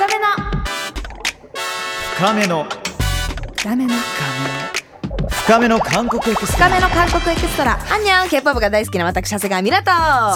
深めの。深めの。深めの深めの韓国エクスト深ラめの韓国エクストラ。안녕 K-POP が大好きな私長谷川ミラと。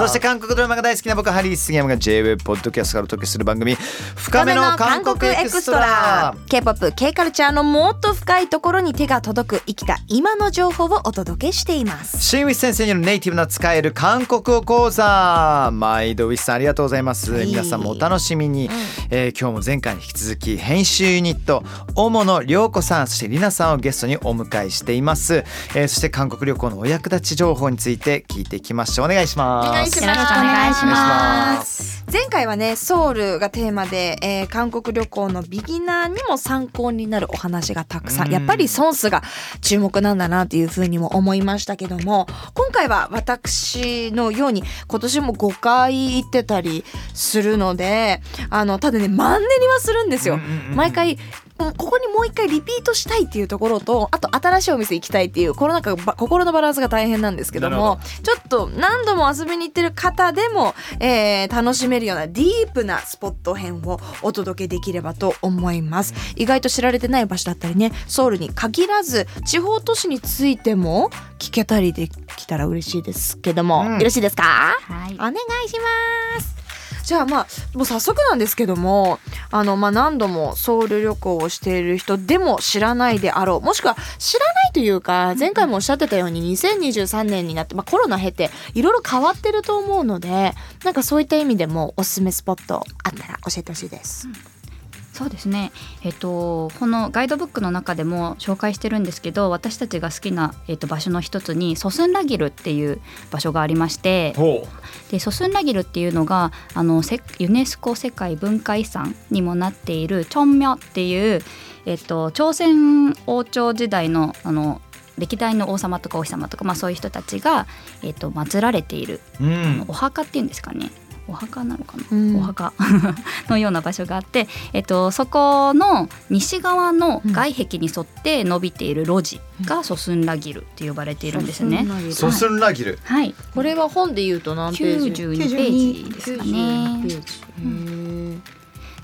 そして韓国ドラマが大好きな僕ハリー杉山が J-WEB ポッドキャストからお届けする番組。深めの韓国エクストラ。K-POP、K カルチャーのもっと深いところに手が届く生きた今の情報をお届けしています。シンウィス先生によるネイティブな使える韓国語講座。毎度ウィスさんありがとうございます、はい。皆さんもお楽しみに、えー今日も前回に引き続き編集ユニット主野涼子さんそしてりなさんをゲストにお迎えしています、えーそして韓国旅行のお役立ち情報について聞いていきましょう。お願いします。お願いします。よろしくお願いします。お願いします。前回はねソウルがテーマで、えー韓国旅行のビギナーにも参考になるお話がたくさん、うん。やっぱりソンスが注目なんだなというふうにも思いましたけども今回は私のように今年も5回行ってたりするのであのただねマンネリはするんですよ。毎回ここにもう一回リピートしたいっていうところとあと新しいお店行きたいっていうこのなんかば心のバランスが大変なんですけどもちょっと何度も遊びに行ってる方でも、えー楽しめるようなディープなスポット編をお届けできればと思います。意外と知られてない場所だったりねソウルに限らず地方都市についても聞けたりできたら嬉しいですけども、うん。よろしいですか？はい。お願いしますじゃあまあもう早速なんですけどもあのまあ何度もソウル旅行をしている人でも知らないであろうもしくは知らないというか前回もおっしゃってたように2023年になって、まあ、コロナ経ていろいろ変わってると思うのでなんかそういった意味でもおすすめスポットあったら教えてほしいです。そうですね、えっと、このガイドブックの中でも紹介してるんですけど私たちが好きな、えっと、場所の一つにソスンラギルっていう場所がありましてほでソスンラギルっていうのがあのせユネスコ世界文化遺産にもなっているチョンミョっていう、えっと、朝鮮王朝時代のあの歴代の王様とか王妃様とか、まあ、そういう人たちが、えっと、祀られているう、うんお墓っていうんですかねお墓なのかな、うん。お墓。のような場所があって、えっと、そこの西側の外壁に沿って伸びている路地がソスンラギルって呼ばれているんですね。ソスンラギル。はい、これは本で言うと何ページ？92ページですかね。92ページ。へー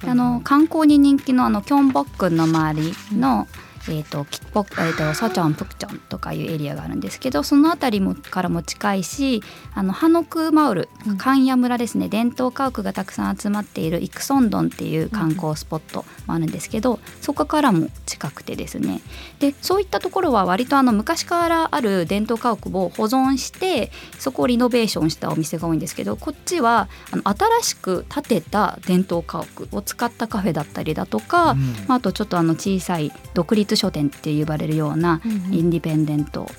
あの観光に人気のあのキョンボックンの周りの、えー、とキッポッえー、とソチョンプクチョンとかいうエリアがあるんですけどその辺りもからも近いしあのハノクマウルうん。関谷村ですね。伝統家屋がたくさん集まっているイクソンドンっていう観光スポットもあるんですけどそこからも近くてですね。でそういったところは割とあの昔からある伝統家屋を保存してそこをリノベーションしたお店が多いんですけどこっちはあの新しく建てた伝統家屋を使ったカフェだったりだとか、うん。まあ、あとちょっとあの小さい独立書店って呼ばれるようなインディペンデント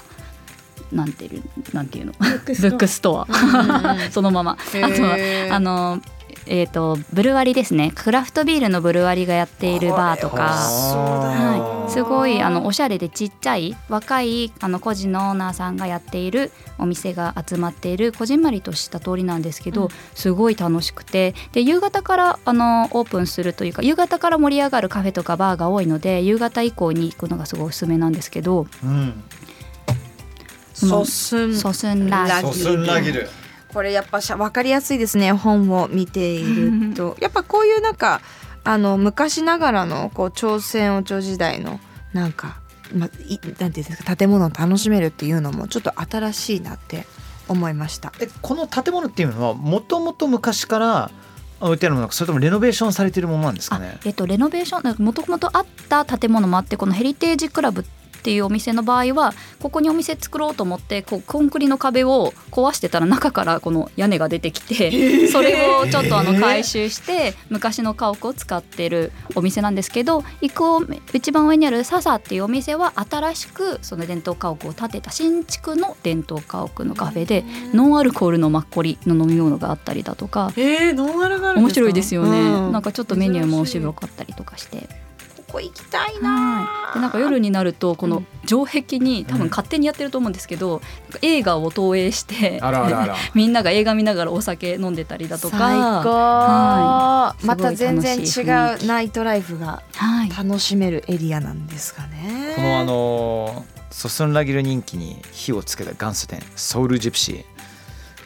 なんていうなんていうの？ブックストア。そのまま。あとはあのえー、とブルワリですね。クラフトビールのブルワリがやっているバーとか。はい、すごいあのおしゃれでちっちゃい若いあの個人のオーナーさんがやっているお店が集まっているこじんまりとした通りなんですけど、うん。すごい楽しくて。で夕方からあのオープンするというか夕方から盛り上がるカフェとかバーが多いので夕方以降に行くのがすごいおすすめなんですけど。うん。ソスンラギルこれやっぱしゃ分かりやすいですね本を見ていると やっぱこういうなんかあの昔ながらのこう朝鮮王朝時代のなんか、ま、いなんていうんですか建物を楽しめるっていうのもちょっと新しいなって思いました。えこの建物っていうのはもともと昔から置いてあるものそれともレノベーションされているものなんですかあねえっと、レノベーションもともとあった建物もあってこのヘリテージクラブっていうお店の場合はここにお店作ろうと思ってこうコンクリの壁を壊してたら中からこの屋根が出てきてそれをちょっとあの回収して昔の家屋を使ってるお店なんですけど一個一番上にあるササっていうお店は新しくその伝統家屋を建てた新築の伝統家屋のカフェでノンアルコールのマッコリの飲み物があったりだとかえー、ノンアルが面白いですよね、うんなんかちょっとメニューも面珍しい。白かったりとかしてここ行きたいな。はい、でなんか夜になるとこうん。の城壁に多分勝手にやってると思うんですけど、なんか映画を投影してあらあらあら。みんなが映画見ながらお酒飲んでたりだとか。最高、はい。また全然違うナイトライフがはい、楽しめるエリアなんですかね。このあのソスンラギル人気に火をつけた元祖店ソウルジプシー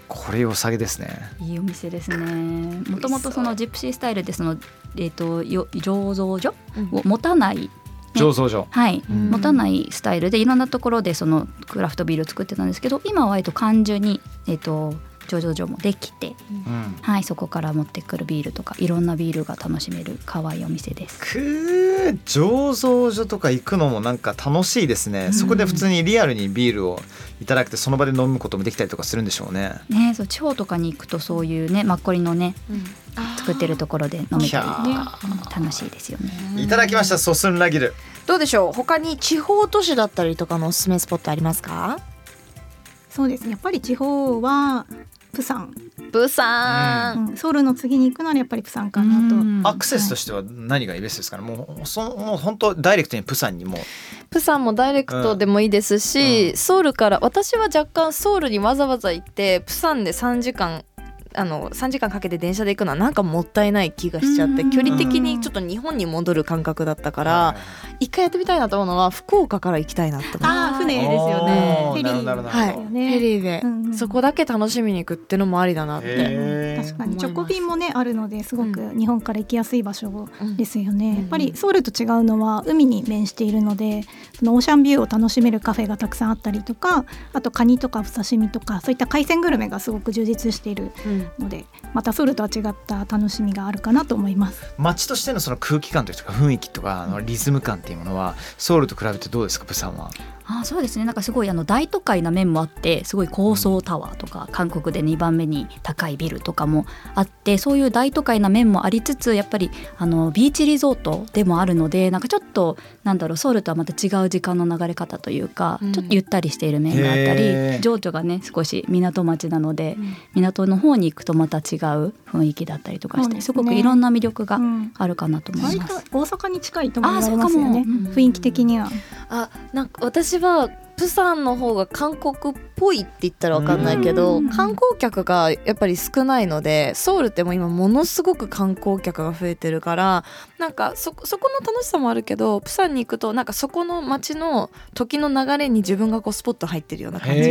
これ良さげですね。いいお店ですね。もともとそのジプシースタイルでその、えー、とよ醸造所？を持たない醸造所。はい、うん。持たないスタイルでいろんなところでそのクラフトビールを作ってたんですけど今は割と缶ジュに、えー、と醸造所もできて、うんはい、そこから持ってくるビールとかいろんなビールが楽しめる可愛いお店です。くー醸造所とか行くのもなんか楽しいですね、うんそこで普通にリアルにビールをいただくてその場で飲むこともできたりとかするんでしょうねね、そう地方とかに行くとそういうねマッコリのね作ってるところで飲めたりといやか楽しいですよね。いただきましたソスンラギルどうでしょう他に地方都市だったりとかのおすすめスポットありますかそうですねやっぱり地方はプサン、ブサン、うん。ソウルの次に行くならやっぱりプサンかなと、うん。アクセスとしては何がベストですか？ねもうそのもう本当ダイレクトにプサンにも。プサンもダイレクトでもいいですし、うん。ソウルから私は若干ソウルにわざわざ行ってプサンで3時間あの3時間かけて電車で行くのはなんかもったいない気がしちゃってうん距離的にちょっと日本に戻る感覚だったからは一回やってみたいなと思うのは福岡から行きたいなって思う。あー船ですよね。フェリー。はいですよね。フェリーで、うんうん。そこだけ楽しみに行くってのもありだなって、確かに。直行便もねあるのですごくう日本から行きやすい場所うんですよね、うん。やっぱりソウルと違うのは海に面しているのでそのオーシャンビューを楽しめるカフェがたくさんあったりとかあとカニとかお刺身とかそういった海鮮グルメがすごく充実しているうんのでまたソウルとは違った楽しみがあるかなと思います。街としてのその空気感というか雰囲気とかあのリズム感っていうものはソウルと比べてどうですかプサンは？あそうですね。なんかすごいあの大都会な面もあってすごい高層タワーとか韓国で2番目に高いビルとかもあってそういう大都会な面もありつつやっぱりあのビーチリゾートでもあるのでなんかちょっとなんだろうソウルとはまた違う時間の流れ方というか、うん。ちょっとゆったりしている面があったり情緒がね少し港町なので、港の方に行くとまた違う雰囲気だったりとかして、ね。すごくいろんな魅力がうん。あるかなと思い割ます。と大阪に近いとも言われあそうかも。ますよねうん。雰囲気的には。あなんか私はプサンの方が韓国っぽいって言ったらわかんないけど、うん。観光客がやっぱり少ないのでソウルってもう今ものすごく観光客が増えてるからなんかそそこの楽しさもあるけどプサンに行くとなんかそこの街の時の流れに自分がこうスポット入ってるような感じ。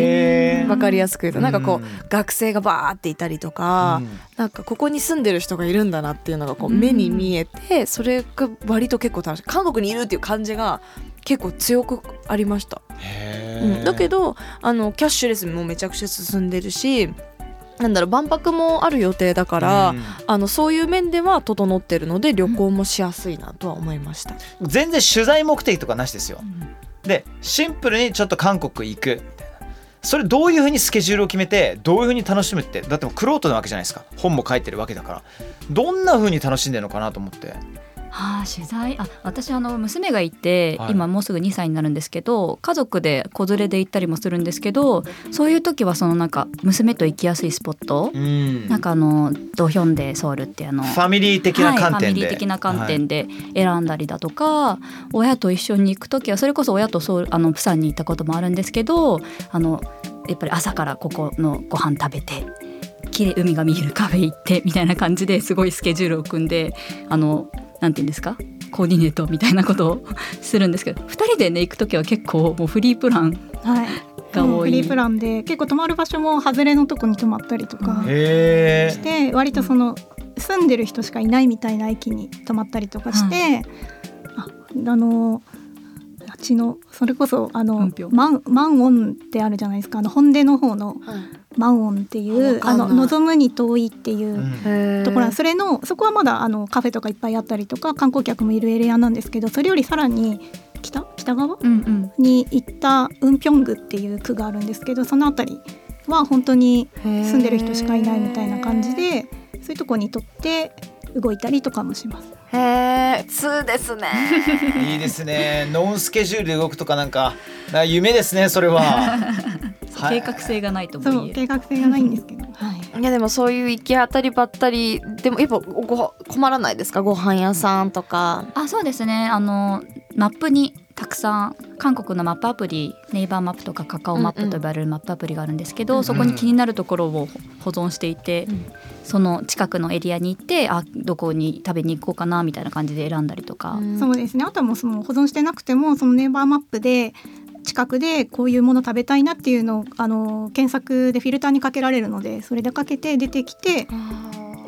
わかりやすく言うと。なんかこう、うん。学生がバーっていたりとか、うん。なんかここに住んでる人がいるんだなっていうのがこううん目に見えて、それが割と結構楽しい。韓国にいるっていう感じが結構強くありました、うん、だけどあのキャッシュレスもめちゃくちゃ進んでるしなんだろう万博もある予定だから、うん。あのそういう面では整ってるので旅行もしやすいなとは思いました、全然取材目的とかなしですよ。でシンプルにちょっと韓国行く。みたいなそれどういうふうにスケジュールを決めてどういうふうに楽しむってだってもうクロートなわけじゃないですか。本も書いてるわけだから。どんなふうに楽しんでるのかなと思ってはあ、取材。あ私あの娘がいて、はい。今もうすぐ2歳になるんですけど家族で子連れで行ったりもするんですけどそういう時はそのなんか娘と行きやすいスポット、うん。なんかあのドヒョンでソウルってあのファミリー的な観点で、はい、ファミリー的な観点で選んだりだとか、親と一緒に行く時はそれこそ親とソウルあのプサンに行ったこともあるんですけどあのやっぱり朝からここのご飯食べて綺麗海が見えるカフェ行ってみたいな感じですごいスケジュールを組んであのなんて言うんですか？コーディネートみたいなことを するんですけど2人でね行く時は結構もうフリープランはい。が多い。うんフリープランで結構泊まる場所も外れのとこに泊まったりとかへしえて割とその住んでる人しかいないみたいな駅に泊まったりとかして、ああのあっちのそれこそあのうん。ぴょんマンマンオンってあるじゃないですか。あの本出の方のマンオンっていうあの望むに遠いっていうところなんへそれのそこはまだあのカフェとかいっぱいあったりとか観光客もいるエリアなんですけどそれよりさらに北北側うんうん。に行ったウンピョングっていう区があるんですけどその辺りは本当に住んでる人しかいないみたいな感じでそういうとこにとって動いたりとかもします。へえ2ですね。いいですね。ノンスケジュールで動くとかなんかなんか夢ですねそれは、は い計画性がないとも計画性がないんですけど、はい、いやでもそういう行き当たりばったりでもやっぱご困らないですか？ご飯屋さんとか。あそうですね。あのマップにたくさん韓国のマップアプリネイバーマップとかカカオマップと呼ばれるマップアプリがあるんですけど、うんうん。そこに気になるところを保存していて、うん。その近くのエリアに行ってあどこに食べに行こうかなみたいな感じで選んだりとか、そうですね。あとはもうその保存してなくてもそのネイバーマップで近くでこういうもの食べたいなっていうのをあの検索でフィルターにかけられるのでそれでかけて出てきて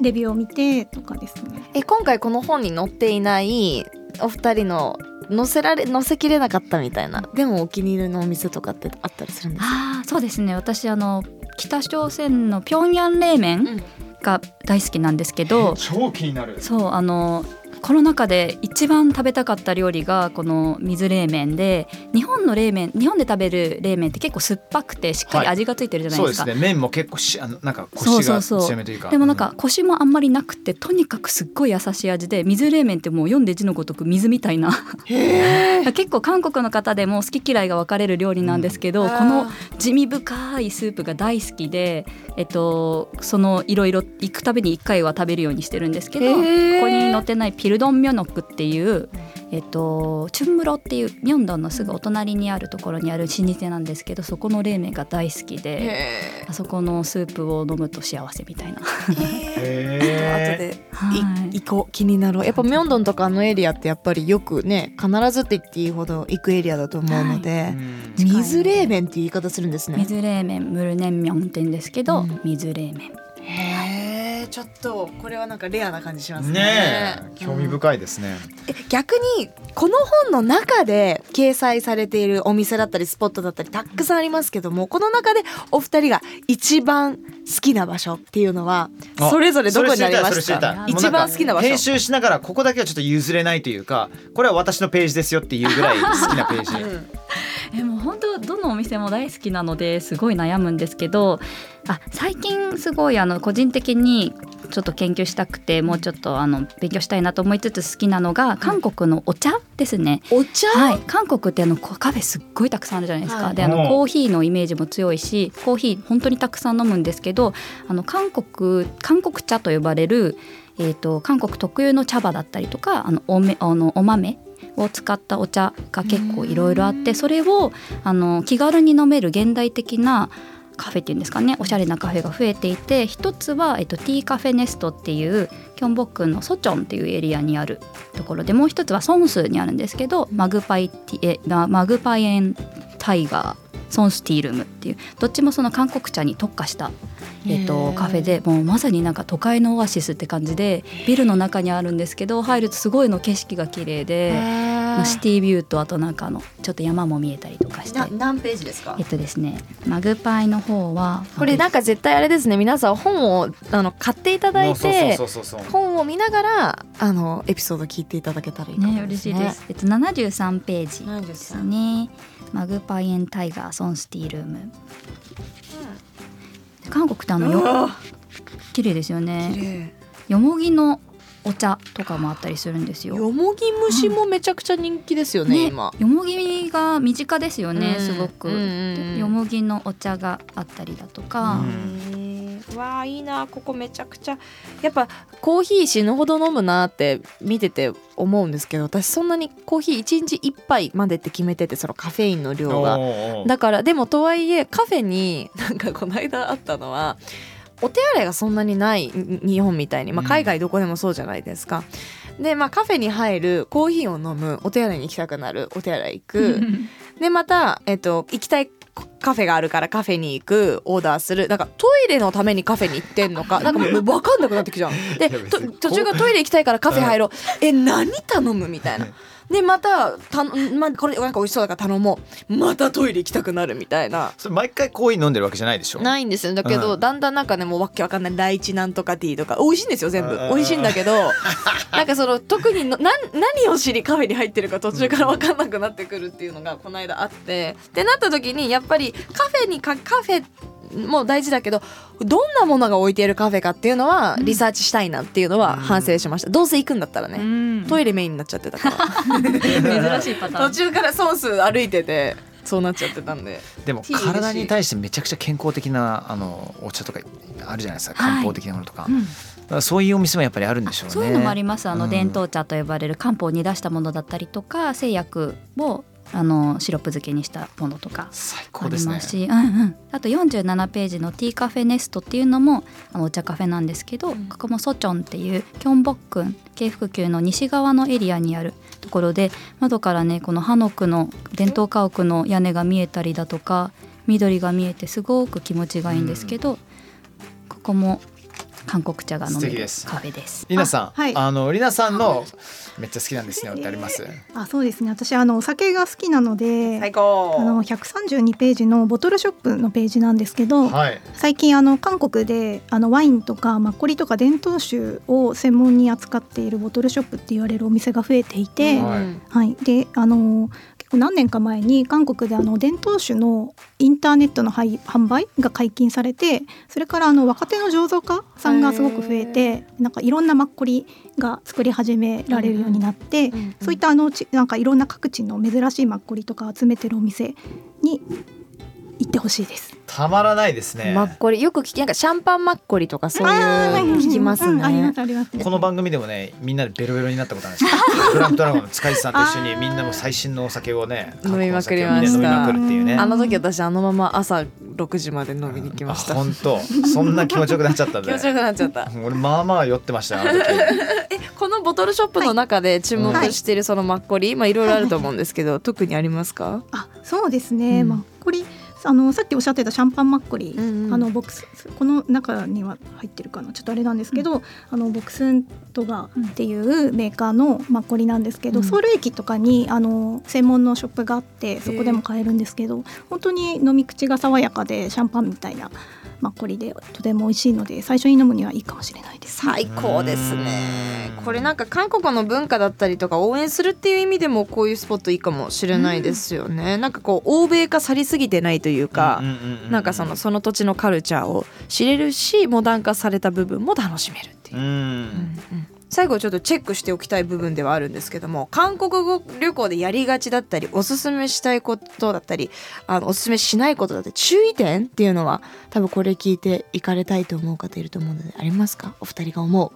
レビューを見てとかですね。え今回この本に載っていないお二人の載せられ載せきれなかったみたいなでもお気に入りのお店とかってあったりするんですか？あーそうですね。私あの北朝鮮の平壌冷麺が大好きなんですけど、超気になる。そうあのコロナ禍で一番食べたかった料理がこの水冷麺で日本の冷麺日本で食べる冷麺って結構酸っぱくてしっかり味がついてるじゃないそうでか、ですすね。麺も結構しあのなんかそう腰がそう。そう強めというか。でもなんかコシもあんまりなくてとにかくすっごい優しい味で水冷麺ってもう読んで字のごとく水みたいな。結構韓国の方でも好き嫌いが分かれる料理なんですけど、うん。この地味深いスープが大好きで、えっと、そのいろいろ行くたびに1回は食べるようにしてるんですけどここに載ってないピルドンミョノクっていう、えっと、チュンムロっていうミョンドンのすぐお隣にあるところにある老舗なんですけどそこの冷麺が大好きで。へあそこのスープを飲むと幸せみたいな。え後ではい。い行こう気になろう。やっぱミョンドンとかあのエリアってやっぱりよくね必ずって言っていいほど行くエリアだと思うので、水冷麺っていう言い方するんですね。水冷麺ムルネンミョンって言うんですけど、うん。水冷麺へえちょっとこれはなんかレアな感じしますね。ねえ。興味深いですね、え逆にこの本の中で掲載されているお店だったりスポットだったりたくさんありますけどもこの中でお二人が一番好きな場所っていうのはあそれぞれどこになりました一番好きな場所。編集しながらここだけはちょっと譲れないというかこれは私のページですよっていうぐらい好きなページ。う本当どのお店も大好きなのですごい悩むんですけどあ最近すごいあの個人的にちょっと研究したくてもうちょっとあの勉強したいなと思いつつ好きなのが韓国のお茶ですね。お茶、はい、韓国ってあのこカフェすっごいたくさんあるじゃないですか、はい。であのうんコーヒーのイメージも強いしコーヒー本当にたくさん飲むんですけどあの韓国韓国茶と呼ばれる、えー、と韓国特有の茶葉だったりとかあのおめあのお豆を使ったお茶が結構いろいろあってそれをあの気軽に飲める現代的なカフェっていうんですかねおしゃれなカフェが増えていて一つは、えっと、ティーカフェネストっていうキョンボックンのソチョンっていうエリアにあるところでもう一つはソンスにあるんですけどマグパイティえママグパイエンタイガーソンスティールムっていうどっちもその韓国茶に特化した、えっへとーカフェでもうまさになんか都会のオアシスって感じでビルの中にあるんですけど入るとすごいの景色が綺麗で。まあシティビューとあとなんかあのちょっと山も見えたりとかして。な何ページですか？えっとですねマグパイの方はこれなんか絶対あれですね皆さん本をあの買っていただいて本を見ながらあのエピソード聞いていただけたらいいかもね。嬉しいです。えっと七十三ページ73ですね。マグパイエンタイガーソンスティールーム。韓国ってあのよ綺麗ですよ綺ね。麗よもぎのお茶とかもあったりするんですよ。よもぎ蒸しもめちゃくちゃ人気ですよね、ね今。よもぎが身近ですよね、うんすごく、よもぎのお茶があったりだとか、うんわあいいなここめちゃくちゃ。やっぱコーヒー死ぬほど飲むなって見てて思うんですけど私そんなにコーヒー1日1杯までって決めててそのカフェインの量が。だからでもとはいえカフェになんかこの間あったのはお手洗いがそんなにないに日本みたいに、まあ、うん。海外どこでもそうじゃないですか。でまあカフェに入るコーヒーを飲むお手洗いに行きたくなるお手洗い行く。でまた、えっと、行きたいカフェがあるからカフェに行くオーダーする。だからトイレのためにカフェに行ってんのか なんかもう分かんなくなってきちゃうの。で途中からトイレ行きたいからカフェ入ろう。え何頼む？みたいなでまたた、まあ、これなんか美味しそうだから頼もう。またトイレ行きたくなるみたいな。それ毎回コーヒー飲んでるわけじゃないでしょ？ないんですよ。だけど、うん。だんだんなんかねもうわけわかんない第一なんとかティーとか美味しいんですよ全部。うん。美味しいんだけど なんかその特にのなん何を知りカフェに入ってるか途中からわかんなくなってくるっていうのがこの間あって。ってなった時にやっぱりカフェにかカフェも大事だけどどんなものが置いているカフェかっていうのはリサーチしたいなっていうのは反省しました、どうせ行くんだったらね、うん。トイレメインになっちゃってたから。珍しいパターン。途中からソース歩いててそうなっちゃってたんで。でも体に対してめちゃくちゃ健康的なあのお茶とかあるじゃないですか。はい。漢方的なものとか,、うん。そういうお店もやっぱりあるんでしょうね。そういうのもあります。あのうん。伝統茶と呼ばれる漢方を煮出したものだったりとか製薬をあのシロップ漬けにしたものとか最あ高ですね。りますし、うんうん、あと47ページのティーカフェネストっていうのもあのお茶カフェなんですけど、うん。ここもソチョンっていうキョンボックン京福宮の西側のエリアにあるところで窓からねこのハノクの伝統家屋の屋根が見えたりだとか緑が見えてすごく気持ちがいいんですけど、ここも韓国茶が飲めるカフェです。りなさん、あはいあのりなさんのめっちゃ好きなんですねってあります？あそうですね私あのお酒が好きなので最高あの132ページのボトルショップのページなんですけど、はい。最近あの韓国であのワインとかマッコリとか伝統酒を専門に扱っているボトルショップって言われるお店が増えていて、はいうんはい、であの結構何年か前に韓国であの伝統酒のインターネットの販販売が解禁されてそれからあの若手の醸造家さんがすごく増えてなんかいろんなマッコリが作り始められるようになって、そういったあのちなんかいろんな各地の珍しいマッコリとか集めてるお店に行ってほしいです。たまらないですね。マッコリ。よく聞きなんかシャンパンマッコリとかそういう聞きますうんありまね。この番組でもねみんなでベロベロになったことあるんです。よフランクドラゴンの塚地さんと一緒にみんなも最新のお酒をね飲みまくりましたあの時私あのまま朝6時まで飲みに行きました。本当。そんな気持ちよくなっちゃった気持ちよくなっちゃった。俺まあまあ酔ってましたよあの時。このボトルショップの中で注目しているそのマッコリ、まあいろいろあると思うんですけど、特にありますか？あそうですね、うん。マッコリあのさっきおっしゃってたシャンパンマッコリ、うんうん。あのボックスこの中には入ってるかなちょっとあれなんですけど、あのボクスントガっていうメーカーのマッコリなんですけど、うん。ソウル駅とかにあの専門のショップがあってそこでも買えるんですけど本当に飲み口が爽やかでシャンパンみたいなマッコリでとても美味しいので最初に飲むにはいいかもしれないです。最高ですね。うん。これなんか韓国の文化だったりとか応援するっていう意味でもこういうスポットいいかもしれないですよね、なんかこう欧米化されすぎてないというか、うんうんうんうん。なんかそのその土地のカルチャーを知れるしモダン化された部分も楽しめるっていう。う。ん。うんうん最後ちょっとチェックしておきたい部分ではあるんですけども韓国語旅行でやりがちだったりおすすめしたいことだったりあのおすすめしないことだったり注意点っていうのは多分これ聞いていかれたいと思う方いると思うのでありますか？お二人が思う。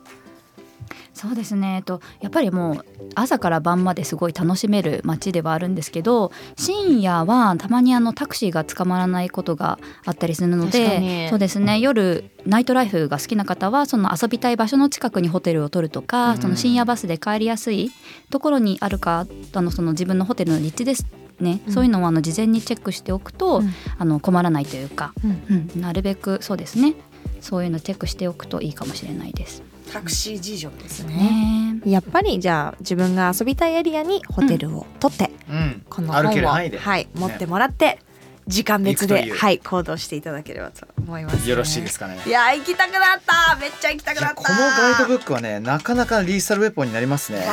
そうですね、えっと、やっぱりもう朝から晩まですごい楽しめる街ではあるんですけど深夜はたまにあのタクシーが捕まらないことがあったりするのでそうですね。夜ナイトライフが好きな方はその遊びたい場所の近くにホテルを取るとか、うん。その深夜バスで帰りやすいところにあるかあのその自分のホテルの立地ですね、うん。そういうのをあの事前にチェックしておくと、うん。あの困らないというか、うん。うん、なるべくそうですね。そういうのチェックしておくといいかもしれないです。タクシー事情ですね。ね。やっぱりじゃあ自分が遊びたいエリアにホテルを取って、うん。この本をはい、持ってもらって時間別で、はい、行動していただければと思います、ね、よろしいですかね。いや行きたくなった。めっちゃ行きたくなった。このガイドブックはねなかなかリーサルウェポンになりますね。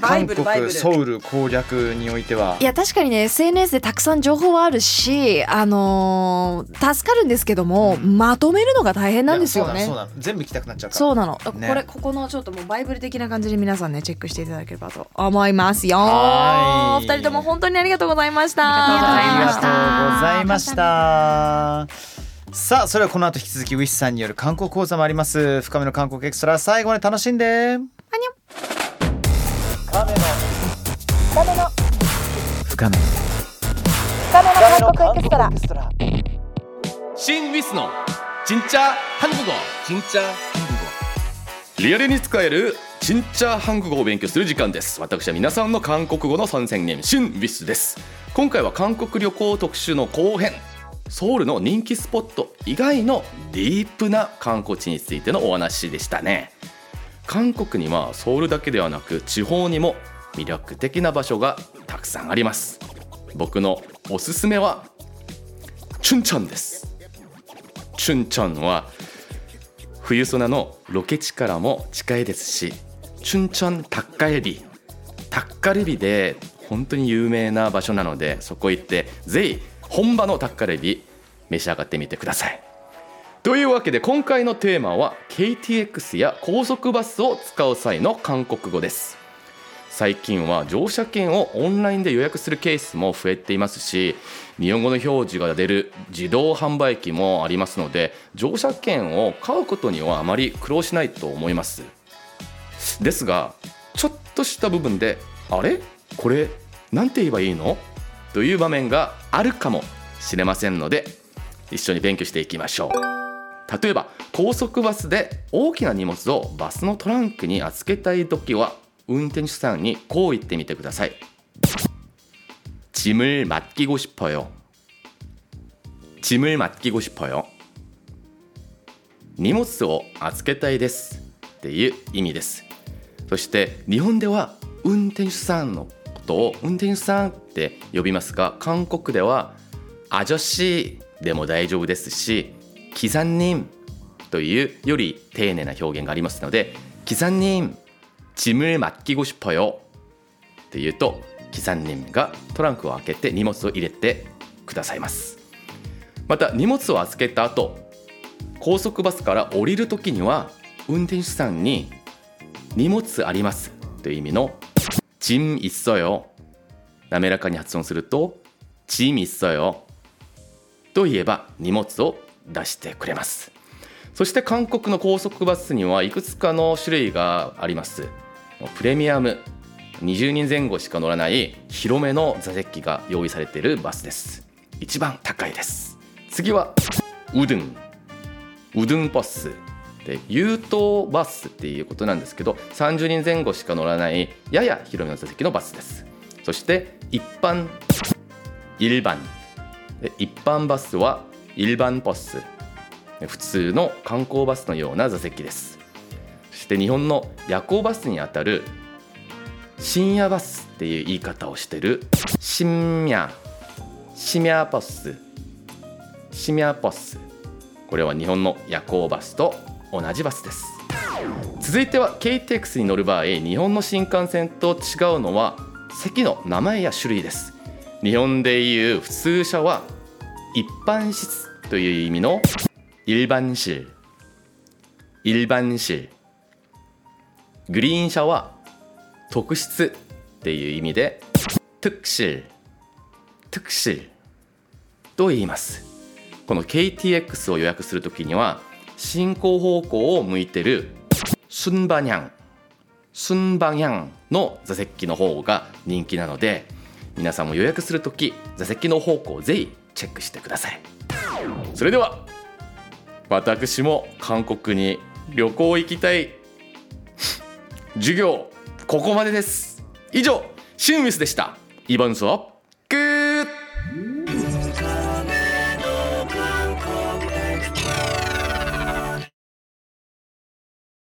韓国ソウル攻略においては。いや確かにね SNS でたくさん情報はあるしあのー助かるんですけども、うん。まとめるのが大変なんですよね。そうなのそうなの全部行きたくなっちゃうから。そうなの、ね。これここのちょっともうバイブル的な感じで皆さんねチェックしていただければと思いますよ。はい。二人とも本当にありがとうございました。ありがとうございましたありがとうございましたさあそれはこの後引き続きウィッシュさんによる韓国講座もあります深めの韓国エクストラ最後まで楽しんで深めの深めの韓国エクストラ 신 위스の진짜 한국어 진짜 한국어リアルに使える진짜 한국어を勉強する時間です私は皆さんの韓国語の선생님シン・ウィスです今回は韓国旅行特集の後編 ソウルの人気スポット以外のディープな観光地についてのお話でしたね。韓国にはソウルだけではなく地方にも魅力的な場所がたくさんあります。僕のおすすめはチュンチョンです。チュンチョンは冬ソナのロケ地からも近いですしチュンチョンタッカエビ。タッカルビで本当に有名な場所なのでそこ行ってぜひ本場のタッカルビ召し上がってみてください。というわけで今回のテーマは KTX や高速バスを使う際の韓国語です。最近は乗車券をオンラインで予約するケースも増えていますし日本語の表示が出る自動販売機もありますので乗車券を買うことにはあまり苦労しないと思います。ですがちょっとした部分であれ？これなんて言えばいいの？という場面があるかもしれませんので一緒に勉強していきましょう例えば高速バスで大きな荷物をバスのトランクに預けたい時は運転手さんにこう言ってみてください짐을맡기고싶어요 짐을 맡기고 싶어요荷物を預けたいですっていう意味ですそして日本では運転手さんの ことを運転手さんって呼びますが韓国ではアジョシでも大丈夫ですしキザンニンというより丁寧な表現がありますのでキザンニン짐을맡기고싶어요っていうとキザンニンがトランクを開けて荷物を入れてくださいますまた荷物を預けた後高速バスから降りる時には運転手さんに荷物ありますという意味の 짐있어요滑らかに発音すると짐있어요と言えば荷物を出してくれますそして韓国の高速バスにはいくつかの種類がありますプレミアム20人前後しか乗らない広めの座席が用意されているバスです一番高いです次はウドゥンウドゥンバス で優等バスっていうことなんですけど30人前後しか乗らないやや広めの座席のバスです。そして一般一般一般バスは一般バス普通の観光バスのような座席です。そして日本の夜行バスにあたる深夜バスっていう言い方をしてる深夜深夜バス深夜バス。これは日本の夜行バスと同じバスです。続いては KTX に乗る場合日本の新幹線と違うのは席の名前や種類です。日本でいう普通車は一般室という意味の一般室一般室グリーン車は特室っていう意味で特室特室と言います。この KTX を予約する時には進行方向を向いてる。スンバニャンスンバニャンの座席の方が人気なので皆さんも予約する時座席の方向をぜひチェックしてください。それでは私も韓国に旅行行きたい。授業ここまでです。以上シンウィスでした。イバンスはグッ